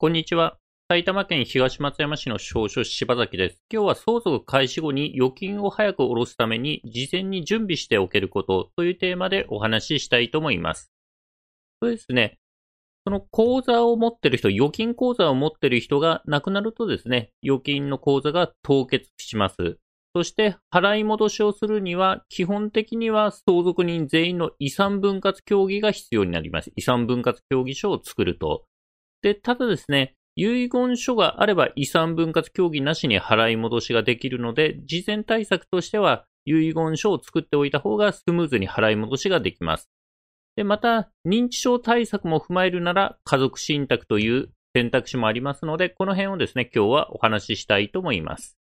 こんにちは。埼玉県東松山市の少書柴崎です。今日は相続開始後に預金を早く下ろすために事前に準備しておけることというテーマでお話ししたいと思います。そうですね。その口座を持ってる人、預金口座を持ってる人が亡くなるとですね、預金の口座が凍結します。そして払い戻しをするには、基本的には相続人全員の遺産分割協議が必要になります。遺産分割協議書を作ると。で、ただですね、遺言書があれば遺産分割協議なしに払い戻しができるので、事前対策としては遺言書を作っておいた方がスムーズに払い戻しができます。で、また、認知症対策も踏まえるなら、家族信託という選択肢もありますので、この辺をですね、今日はお話ししたいと思います。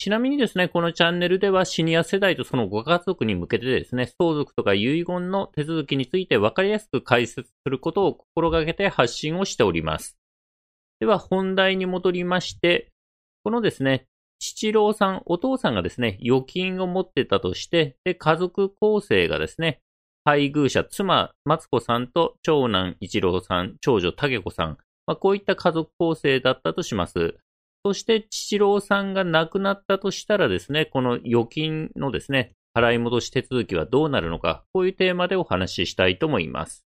ちなみにですね、このチャンネルではシニア世代とそのご家族に向けてですね、相続とか遺言の手続きについて分かりやすく解説することを心がけて発信をしております。では本題に戻りまして、このですね、父郎さん、お父さんがですね、預金を持ってたとして、で、家族構成がですね、配偶者、妻、松子さんと長男、一郎さん、長女、竹子さん、まあ、こういった家族構成だったとします。そして、父郎さんが亡くなったとしたらですね、この預金のですね、払い戻し手続きはどうなるのか、こういうテーマでお話ししたいと思います。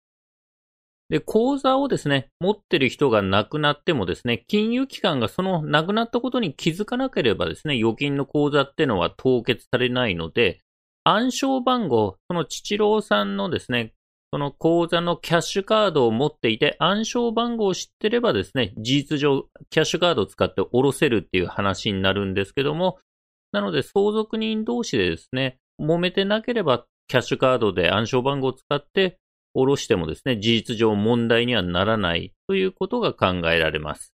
で、口座をですね、持ってる人が亡くなってもですね、金融機関がその亡くなったことに気づかなければですね、預金の口座ってのは凍結されないので、暗証番号、その父郎さんのですね、その口座のキャッシュカードを持っていて、暗証番号を知ってればですね、事実上、キャッシュカードを使って下ろせるっていう話になるんですけども、なので相続人同士でですね、揉めてなければ、キャッシュカードで暗証番号を使って下ろしてもですね、事実上問題にはならないということが考えられます。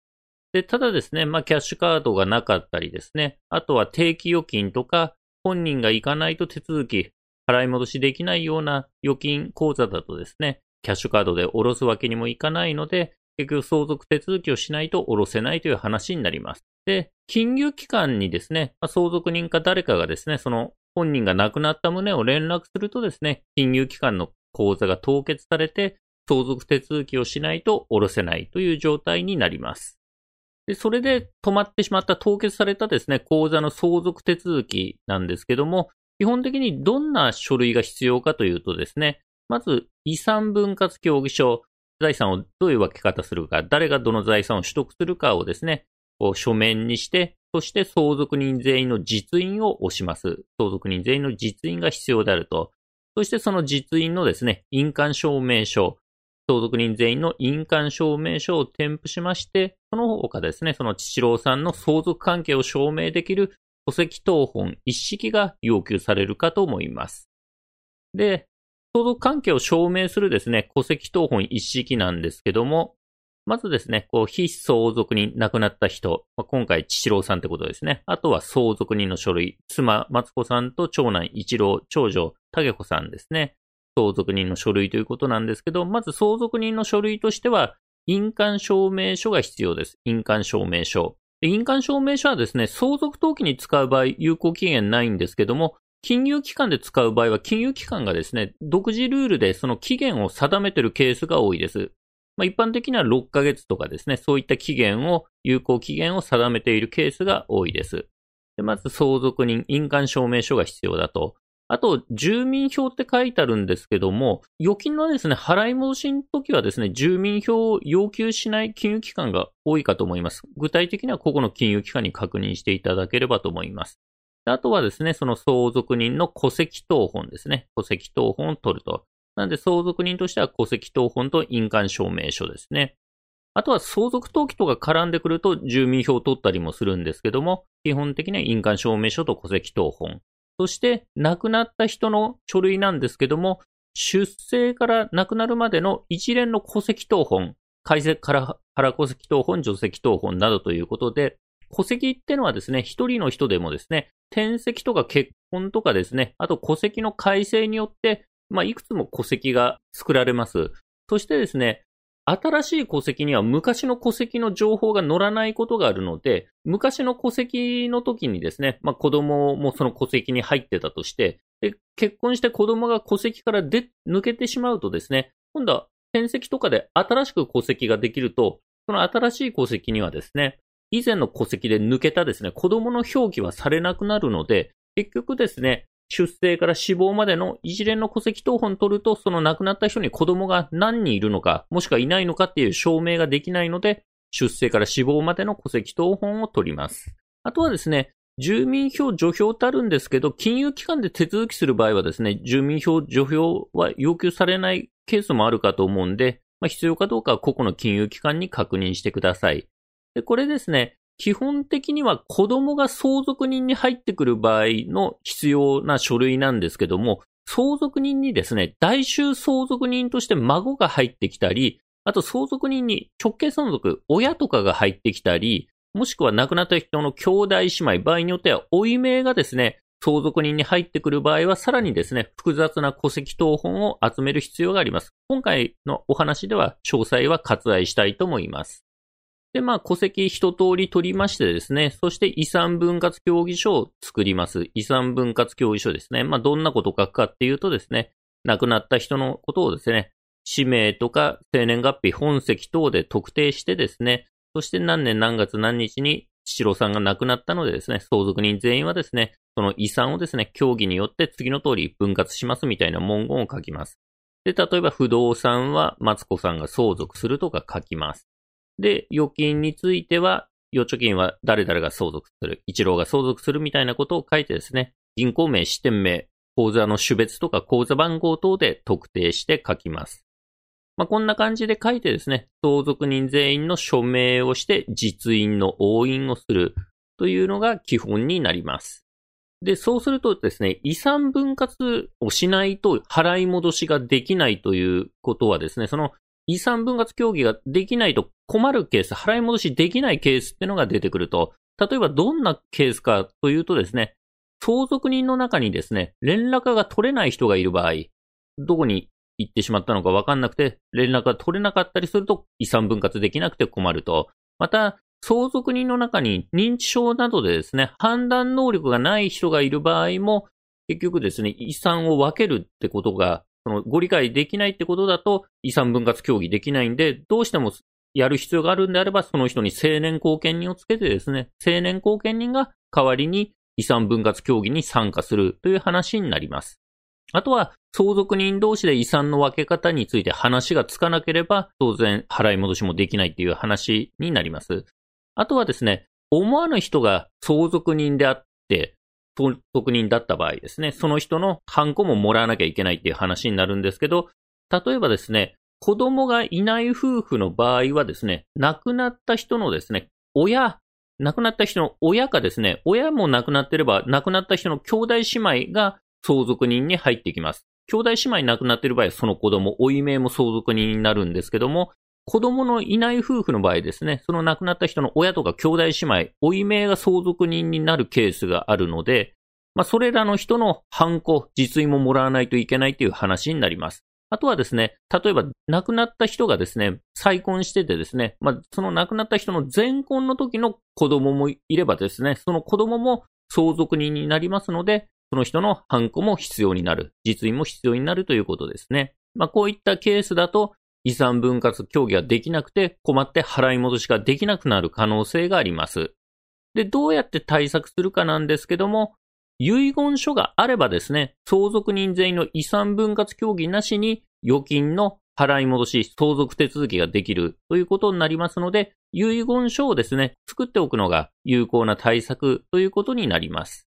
で、ただですね、まあ、キャッシュカードがなかったりですね、あとは定期預金とか、本人が行かないと手続き、払い戻しできないような預金口座だとですね、キャッシュカードで下ろすわけにもいかないので、結局相続手続きをしないと下ろせないという話になります。で、金融機関にですね、相続人か誰かがですね、その本人が亡くなった旨を連絡するとですね、金融機関の口座が凍結されて、相続手続きをしないと下ろせないという状態になります。で、それで止まってしまった凍結されたですね、口座の相続手続きなんですけども、基本的にどんな書類が必要かというとですね、まず遺産分割協議書、財産をどういう分け方するか、誰がどの財産を取得するかをですね、こう書面にして、そして相続人全員の実印を押します。相続人全員の実印が必要であると。そしてその実印のですね、印鑑証明書、相続人全員の印鑑証明書を添付しまして、その他ですね、その父郎さんの相続関係を証明できる戸籍謄本一式が要求されるかと思います。で、相続関係を証明するですね、戸籍謄本一式なんですけども、まずですね、こう、非相続人亡くなった人、まあ、今回、父郎さんってことですね。あとは相続人の書類、妻、松子さんと長男、一郎、長女、竹子さんですね。相続人の書類ということなんですけど、まず相続人の書類としては、印鑑証明書が必要です。印鑑証明書。印鑑証明書はですね、相続登記に使う場合、有効期限ないんですけども、金融機関で使う場合は、金融機関がですね、独自ルールでその期限を定めているケースが多いです。まあ、一般的には6ヶ月とかですね、そういった期限を、有効期限を定めているケースが多いです。でまず、相続人、印鑑証明書が必要だと。あと、住民票って書いてあるんですけども、預金のですね、払い戻しの時はですね、住民票を要求しない金融機関が多いかと思います。具体的には個々の金融機関に確認していただければと思います。あとはですね、その相続人の戸籍謄本ですね。戸籍謄本を取ると。なんで相続人としては戸籍謄本と印鑑証明書ですね。あとは相続登記とか絡んでくると住民票を取ったりもするんですけども、基本的には印鑑証明書と戸籍謄本。そして、亡くなった人の書類なんですけども、出生から亡くなるまでの一連の戸籍謄本、改正から原戸籍謄本、除籍謄本などということで、戸籍ってのはですね、一人の人でもですね、転籍とか結婚とかですね、あと戸籍の改正によって、まあ、いくつも戸籍が作られます。そしてですね、新しい戸籍には昔の戸籍の情報が載らないことがあるので、昔の戸籍の時にですね、まあ、子供もその戸籍に入ってたとして、で結婚して子供が戸籍から出抜けてしまうとですね、今度は転籍とかで新しく戸籍ができると、その新しい戸籍にはですね、以前の戸籍で抜けたですね、子供の表記はされなくなるので、結局ですね、出生から死亡までの一連の戸籍謄本取ると、その亡くなった人に子供が何人いるのか、もしくはいないのかっていう証明ができないので、出生から死亡までの戸籍謄本を取ります。あとはですね、住民票除票ってあるんですけど、金融機関で手続きする場合はですね、住民票除票は要求されないケースもあるかと思うんで、まあ、必要かどうかは個々の金融機関に確認してください。で、これですね、基本的には子供が相続人に入ってくる場合の必要な書類なんですけども、相続人にですね、代収相続人として孫が入ってきたり、あと相続人に直系相続、親とかが入ってきたり、もしくは亡くなった人の兄弟姉妹、場合によっては、おい名がですね、相続人に入ってくる場合は、さらにですね、複雑な戸籍謄本を集める必要があります。今回のお話では、詳細は割愛したいと思います。で、まあ、戸籍一通り取りましてですね、そして遺産分割協議書を作ります。遺産分割協議書ですね。まあ、どんなことを書くかっていうとですね、亡くなった人のことをですね、氏名とか生年月日、本籍等で特定してですね、そして何年何月何日に七郎さんが亡くなったのでですね、相続人全員はですね、その遺産をですね、協議によって次の通り分割しますみたいな文言を書きます。で、例えば不動産はマツコさんが相続するとか書きます。で、預金については、預貯金は誰々が相続する、一郎が相続するみたいなことを書いてですね、銀行名、支店名、口座の種別とか口座番号等で特定して書きます。まあ、こんな感じで書いてですね、相続人全員の署名をして実印の押印をするというのが基本になります。で、そうするとですね、遺産分割をしないと払い戻しができないということはですね、その遺産分割協議ができないと困るケース、払い戻しできないケースってのが出てくると、例えばどんなケースかというとですね、相続人の中にですね、連絡が取れない人がいる場合、どこに行ってしまったのかわかんなくて、連絡が取れなかったりすると遺産分割できなくて困ると。また、相続人の中に認知症などでですね、判断能力がない人がいる場合も、結局ですね、遺産を分けるってことが、そのご理解できないってことだと、遺産分割協議できないんで、どうしてもやる必要があるんであれば、その人に青年後見人をつけてですね、青年後見人が代わりに遺産分割協議に参加するという話になります。あとは、相続人同士で遺産の分け方について話がつかなければ、当然払い戻しもできないっていう話になります。あとはですね、思わぬ人が相続人であって、相続人だった場合ですね、その人のハンコももらわなきゃいけないっていう話になるんですけど、例えばですね、子供がいない夫婦の場合はですね、亡くなった人のですね、親、亡くなった人の親かですね、親も亡くなってれば、亡くなった人の兄弟姉妹が相続人に入ってきます。兄弟姉妹亡くなっている場合、その子供、おいめも相続人になるんですけども、子供のいない夫婦の場合ですね、その亡くなった人の親とか兄弟姉妹、おいめが相続人になるケースがあるので、まあ、それらの人の反抗、実印ももらわないといけないという話になります。あとはですね、例えば亡くなった人がですね、再婚しててですね、まあ、その亡くなった人の前婚の時の子供もいればですね、その子供も相続人になりますので、その人のハンコも必要になる。実印も必要になるということですね。まあ、こういったケースだと、遺産分割協議ができなくて困って払い戻しができなくなる可能性があります。で、どうやって対策するかなんですけども、遺言書があればですね、相続人全員の遺産分割協議なしに預金の払い戻し、相続手続きができるということになりますので、遺言書をですね、作っておくのが有効な対策ということになります。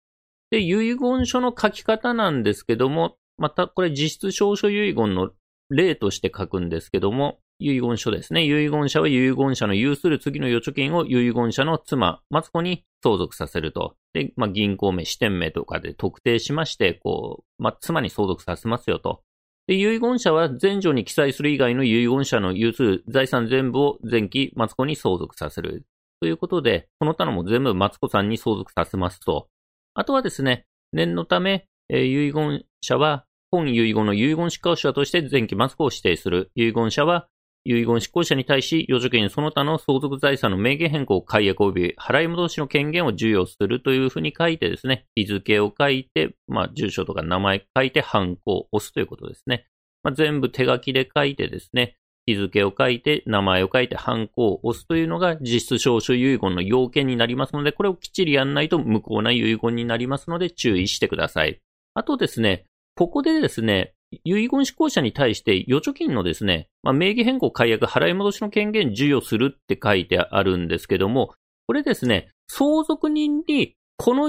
で、遺言書の書き方なんですけども、またこれ実質証書遺言の例として書くんですけども、遺言書ですね。遺言者は遺言者の有する次の預貯金を遺言者の妻、マツコに相続させると。で、まあ、銀行名、支店名とかで特定しまして、こう、まあ、妻に相続させますよと。で、遺言者は前序に記載する以外の遺言者の有する財産全部を前期マツコに相続させる。ということで、その他のも全部マツコさんに相続させますと。あとはですね、念のため、えー、遺言者は本遺言の遺言執行者として前期マツコを指定する。遺言者は遺言執行者に対し、預貯金その他の相続財産の名義変更、解約及び払い戻しの権限を授与するというふうに書いてですね、日付を書いて、まあ、住所とか名前書いて、ハンコを押すということですね。まあ、全部手書きで書いてですね、日付を書いて、名前を書いて、ハンコを押すというのが実質証書遺言の要件になりますので、これをきっちりやんないと無効な遺言になりますので注意してください。あとですね、ここでですね、遺言執行者に対して預貯金のですね、まあ、名義変更解約払い戻しの権限授与するって書いてあるんですけども、これですね、相続人にこの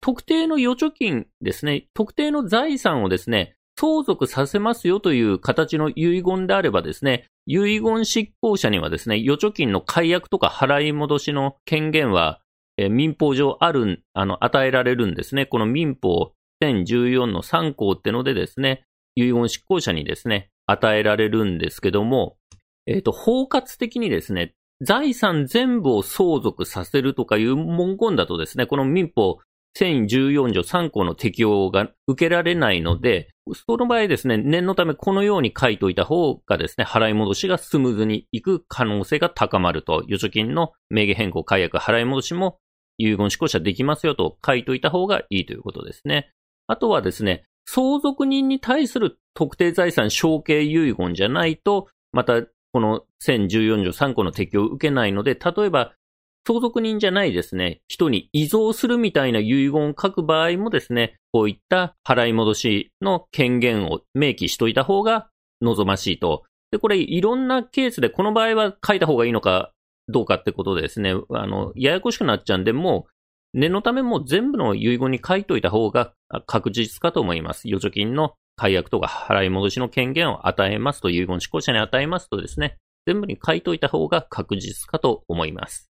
特定の預貯金ですね、特定の財産をですね、相続させますよという形の遺言であればですね、遺言執行者にはですね、預貯金の解約とか払い戻しの権限は、え民法上ある、あの、与えられるんですね。この民法1014の3項ってのでですね、遺言執行者にですね、与えられるんですけども、えっ、ー、と、包括的にですね、財産全部を相続させるとかいう文言だとですね、この民法1014条3項の適用が受けられないので、その場合ですね、念のためこのように書いといた方がですね、払い戻しがスムーズにいく可能性が高まると、預貯金の名義変更、解約、払い戻しも遺言執行者できますよと書いといた方がいいということですね。あとはですね、相続人に対する特定財産承継遺言じゃないと、またこの1014条3項の適用を受けないので、例えば相続人じゃないですね、人に遺贈するみたいな遺言を書く場合もですね、こういった払い戻しの権限を明記しといた方が望ましいと。で、これいろんなケースでこの場合は書いた方がいいのかどうかってことでですね、あの、ややこしくなっちゃうんで、もう念のためもう全部の遺言に書いといた方が確実かと思います。預貯金の解約とか払い戻しの権限を与えますと、遺言執行者に与えますとですね、全部に書いといた方が確実かと思います。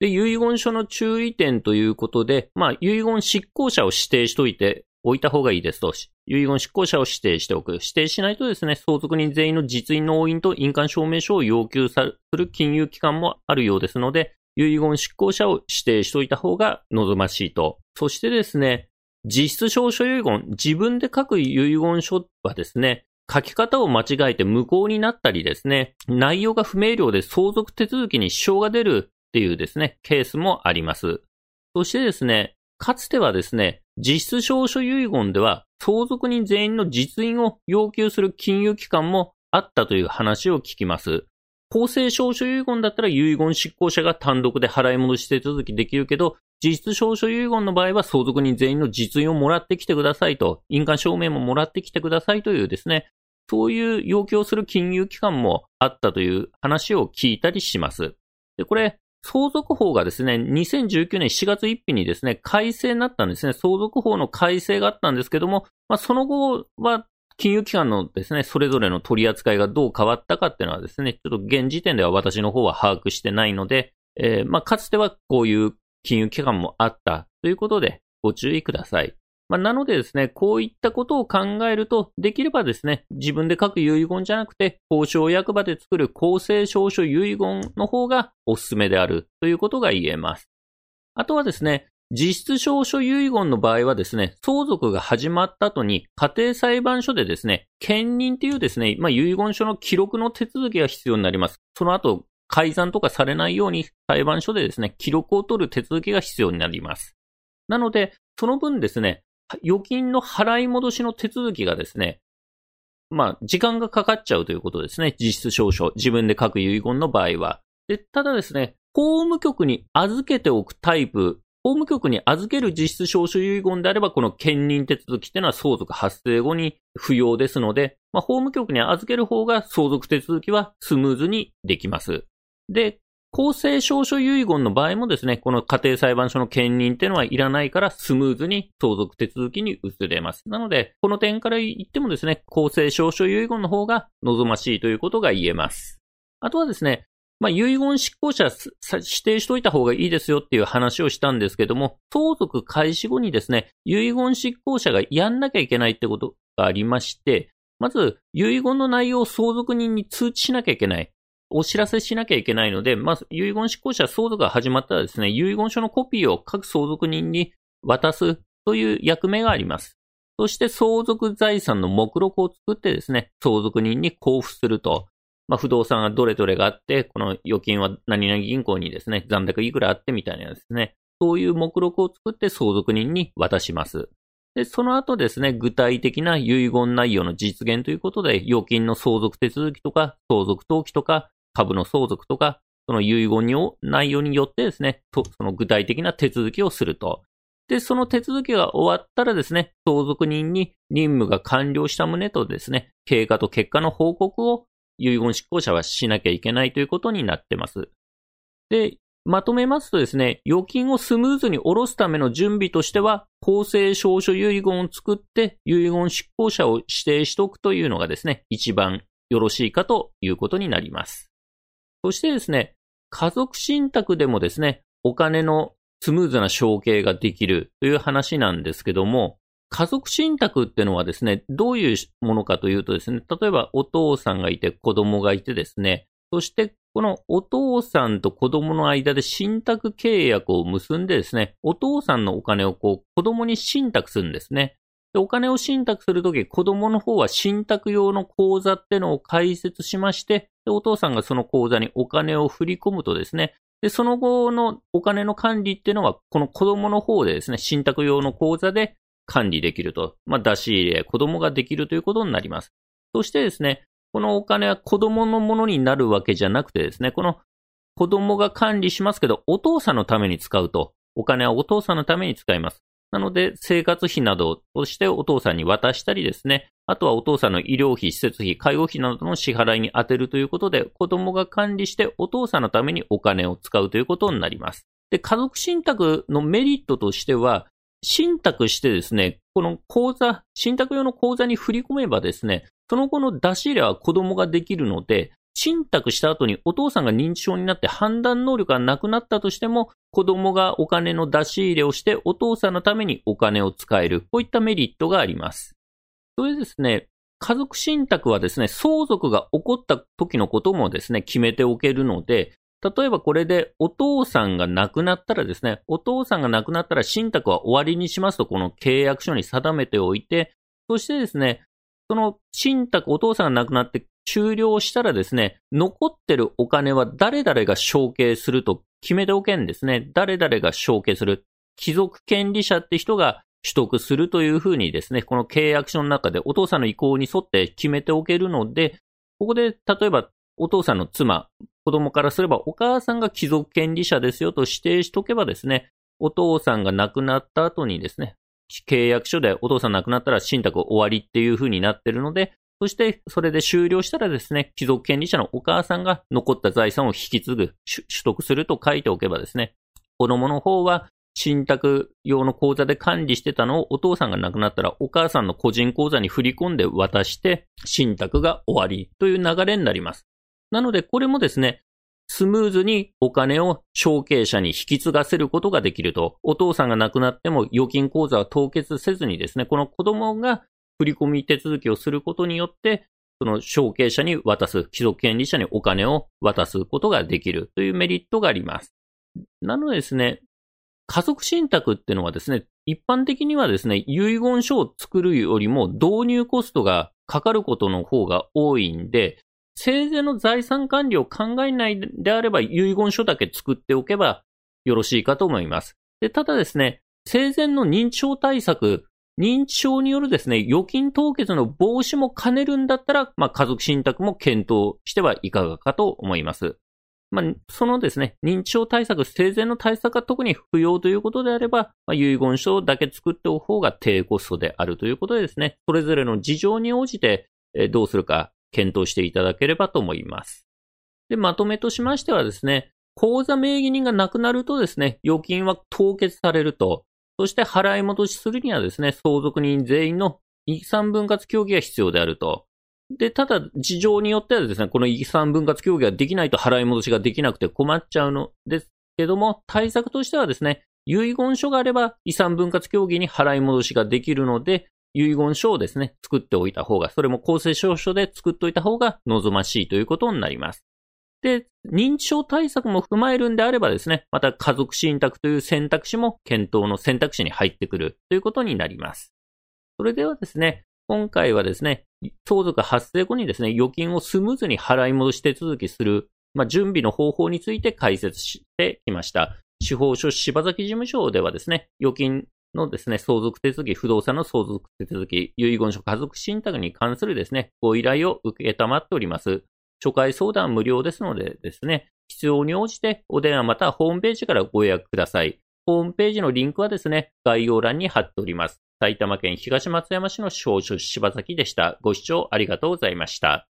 で、遺言書の注意点ということで、まあ、遺言執行者を指定しといておいた方がいいですと。遺言執行者を指定しておく。指定しないとですね、相続人全員の実印の押印と印鑑証明書を要求する金融機関もあるようですので、遺言執行者を指定しておいた方が望ましいと。そしてですね、実質証書遺言、自分で書く遺言書はですね、書き方を間違えて無効になったりですね、内容が不明瞭で相続手続きに支障が出るっていうですね、ケースもあります。そしてですね、かつてはですね、実質証書遺言では相続人全員の実印を要求する金融機関もあったという話を聞きます。公正証書遺言だったら遺言執行者が単独で払い戻し手続きできるけど、実質証書遺言の場合は相続人全員の実印をもらってきてくださいと、印鑑証明ももらってきてくださいというですね、そういう要求をする金融機関もあったという話を聞いたりします。で、これ、相続法がですね、2019年4月1日にですね、改正になったんですね。相続法の改正があったんですけども、まあ、その後は金融機関のですね、それぞれの取り扱いがどう変わったかっていうのはですね、ちょっと現時点では私の方は把握してないので、えー、まあ、かつてはこういう金融機関もあったということでご注意ください。まあ、なのでですね、こういったことを考えると、できればですね、自分で書く遺言じゃなくて、交渉役場で作る公正証書遺言の方がおすすめであるということが言えます。あとはですね、実質証書遺言の場合はですね、相続が始まった後に家庭裁判所でですね、兼任っていうですね、まあ、遺言書の記録の手続きが必要になります。その後、改ざんとかされないように裁判所でですね、記録を取る手続きが必要になります。なので、その分ですね、預金の払い戻しの手続きがですね、まあ、時間がかかっちゃうということですね。実質証書、自分で書く遺言の場合は。で、ただですね、法務局に預けておくタイプ、法務局に預ける実質証書遺言であれば、この兼任手続きっていうのは相続発生後に不要ですので、まあ、法務局に預ける方が相続手続きはスムーズにできます。で、公正証書遺言の場合もですね、この家庭裁判所の兼任っていうのはいらないからスムーズに相続手続きに移れます。なので、この点から言ってもですね、公正証書遺言の方が望ましいということが言えます。あとはですね、まあ、遺言執行者指定しといた方がいいですよっていう話をしたんですけども、相続開始後にですね、遺言執行者がやんなきゃいけないってことがありまして、まず、遺言の内容を相続人に通知しなきゃいけない。お知らせしなきゃいけないので、まず、遺言執行者相続が始まったらですね、遺言書のコピーを各相続人に渡すという役目があります。そして相続財産の目録を作ってですね、相続人に交付すると。まあ、不動産がどれどれがあって、この預金は何々銀行にですね、残高いくらあってみたいなですね、そういう目録を作って相続人に渡します。で、その後ですね、具体的な遺言内容の実現ということで、預金の相続手続きとか、相続登記とか、株の相続とか、その遺言の内容によってですね、その具体的な手続きをすると。で、その手続きが終わったらですね、相続人に任務が完了した旨とですね、経過と結果の報告を遺言執行者はしなきゃいけないということになってます。で、まとめますとですね、預金をスムーズに下ろすための準備としては、公正証書遺言を作って遺言執行者を指定しておくというのがですね、一番よろしいかということになります。そしてですね、家族信託でもですね、お金のスムーズな承継ができるという話なんですけども、家族信託ってのはですね、どういうものかというとですね、例えばお父さんがいて子供がいてですね、そしてこのお父さんと子供の間で信託契約を結んでですね、お父さんのお金をこう子供に信託するんですね。でお金を信託するとき、子供の方は信託用の口座ってのを開設しまして、でお父さんがその口座にお金を振り込むとですね、で、その後のお金の管理っていうのは、この子供の方でですね、信託用の口座で管理できると。まあ、出し入れ、子供ができるということになります。そしてですね、このお金は子供のものになるわけじゃなくてですね、この子供が管理しますけど、お父さんのために使うと。お金はお父さんのために使います。なので、生活費などとしてお父さんに渡したりですね、あとはお父さんの医療費、施設費、介護費などの支払いに充てるということで、子供が管理してお父さんのためにお金を使うということになります。で、家族信託のメリットとしては、信託してですね、この口座、信託用の口座に振り込めばですね、その後の出し入れは子供ができるので、信託した後にお父さんが認知症になって判断能力がなくなったとしても、子供がお金の出し入れをしてお父さんのためにお金を使える。こういったメリットがあります。それですね、家族信託はですね、相続が起こった時のこともですね、決めておけるので、例えばこれでお父さんが亡くなったらですね、お父さんが亡くなったら信託は終わりにしますと、この契約書に定めておいて、そしてですね、その信託、お父さんが亡くなって終了したらですね、残ってるお金は誰々が承継すると決めておけんですね。誰々が承継する。貴族権利者って人が取得するというふうにですね、この契約書の中でお父さんの意向に沿って決めておけるので、ここで例えばお父さんの妻、子供からすればお母さんが貴族権利者ですよと指定しとけばですね、お父さんが亡くなった後にですね、契約書でお父さん亡くなったら信託終わりっていう風になってるので、そしてそれで終了したらですね、貴族権利者のお母さんが残った財産を引き継ぐ、取得すると書いておけばですね、子供の方は信託用の口座で管理してたのをお父さんが亡くなったらお母さんの個人口座に振り込んで渡して信託が終わりという流れになります。なのでこれもですね、スムーズにお金を承継者に引き継がせることができると、お父さんが亡くなっても預金口座は凍結せずにですね、この子供が振込手続きをすることによって、その承継者に渡す、貴族権利者にお金を渡すことができるというメリットがあります。なのでですね、家族信託っていうのはですね、一般的にはですね、遺言書を作るよりも導入コストがかかることの方が多いんで、生前の財産管理を考えないであれば遺言書だけ作っておけばよろしいかと思います。で、ただですね、生前の認知症対策、認知症によるですね、預金凍結の防止も兼ねるんだったら、まあ、家族信託も検討してはいかがかと思います。まあ、そのですね、認知症対策、生前の対策が特に不要ということであれば、まあ、遺言書だけ作っておく方が低コストであるということでですね、それぞれの事情に応じて、えどうするか検討していただければと思います。で、まとめとしましてはですね、口座名義人が亡くなるとですね、預金は凍結されると、そして払い戻しするにはですね、相続人全員の遺産分割協議が必要であると。で、ただ、事情によってはですね、この遺産分割協議ができないと払い戻しができなくて困っちゃうのですけども、対策としてはですね、遺言書があれば遺産分割協議に払い戻しができるので、遺言書をですね、作っておいた方が、それも公正証書で作っておいた方が望ましいということになります。で、認知症対策も踏まえるんであればですね、また家族信託という選択肢も検討の選択肢に入ってくるということになります。それではですね、今回はですね、相続発生後にですね、預金をスムーズに払い戻し手続きする、まあ、準備の方法について解説してきました。司法書柴崎事務所ではですね、預金のですね、相続手続き、不動産の相続手続き、遺言書家族信託に関するですね、ご依頼を受けたまっております。初回相談無料ですのでですね、必要に応じてお電話またはホームページからご予約ください。ホームページのリンクはですね、概要欄に貼っております。埼玉県東松山市の少女柴崎でした。ご視聴ありがとうございました。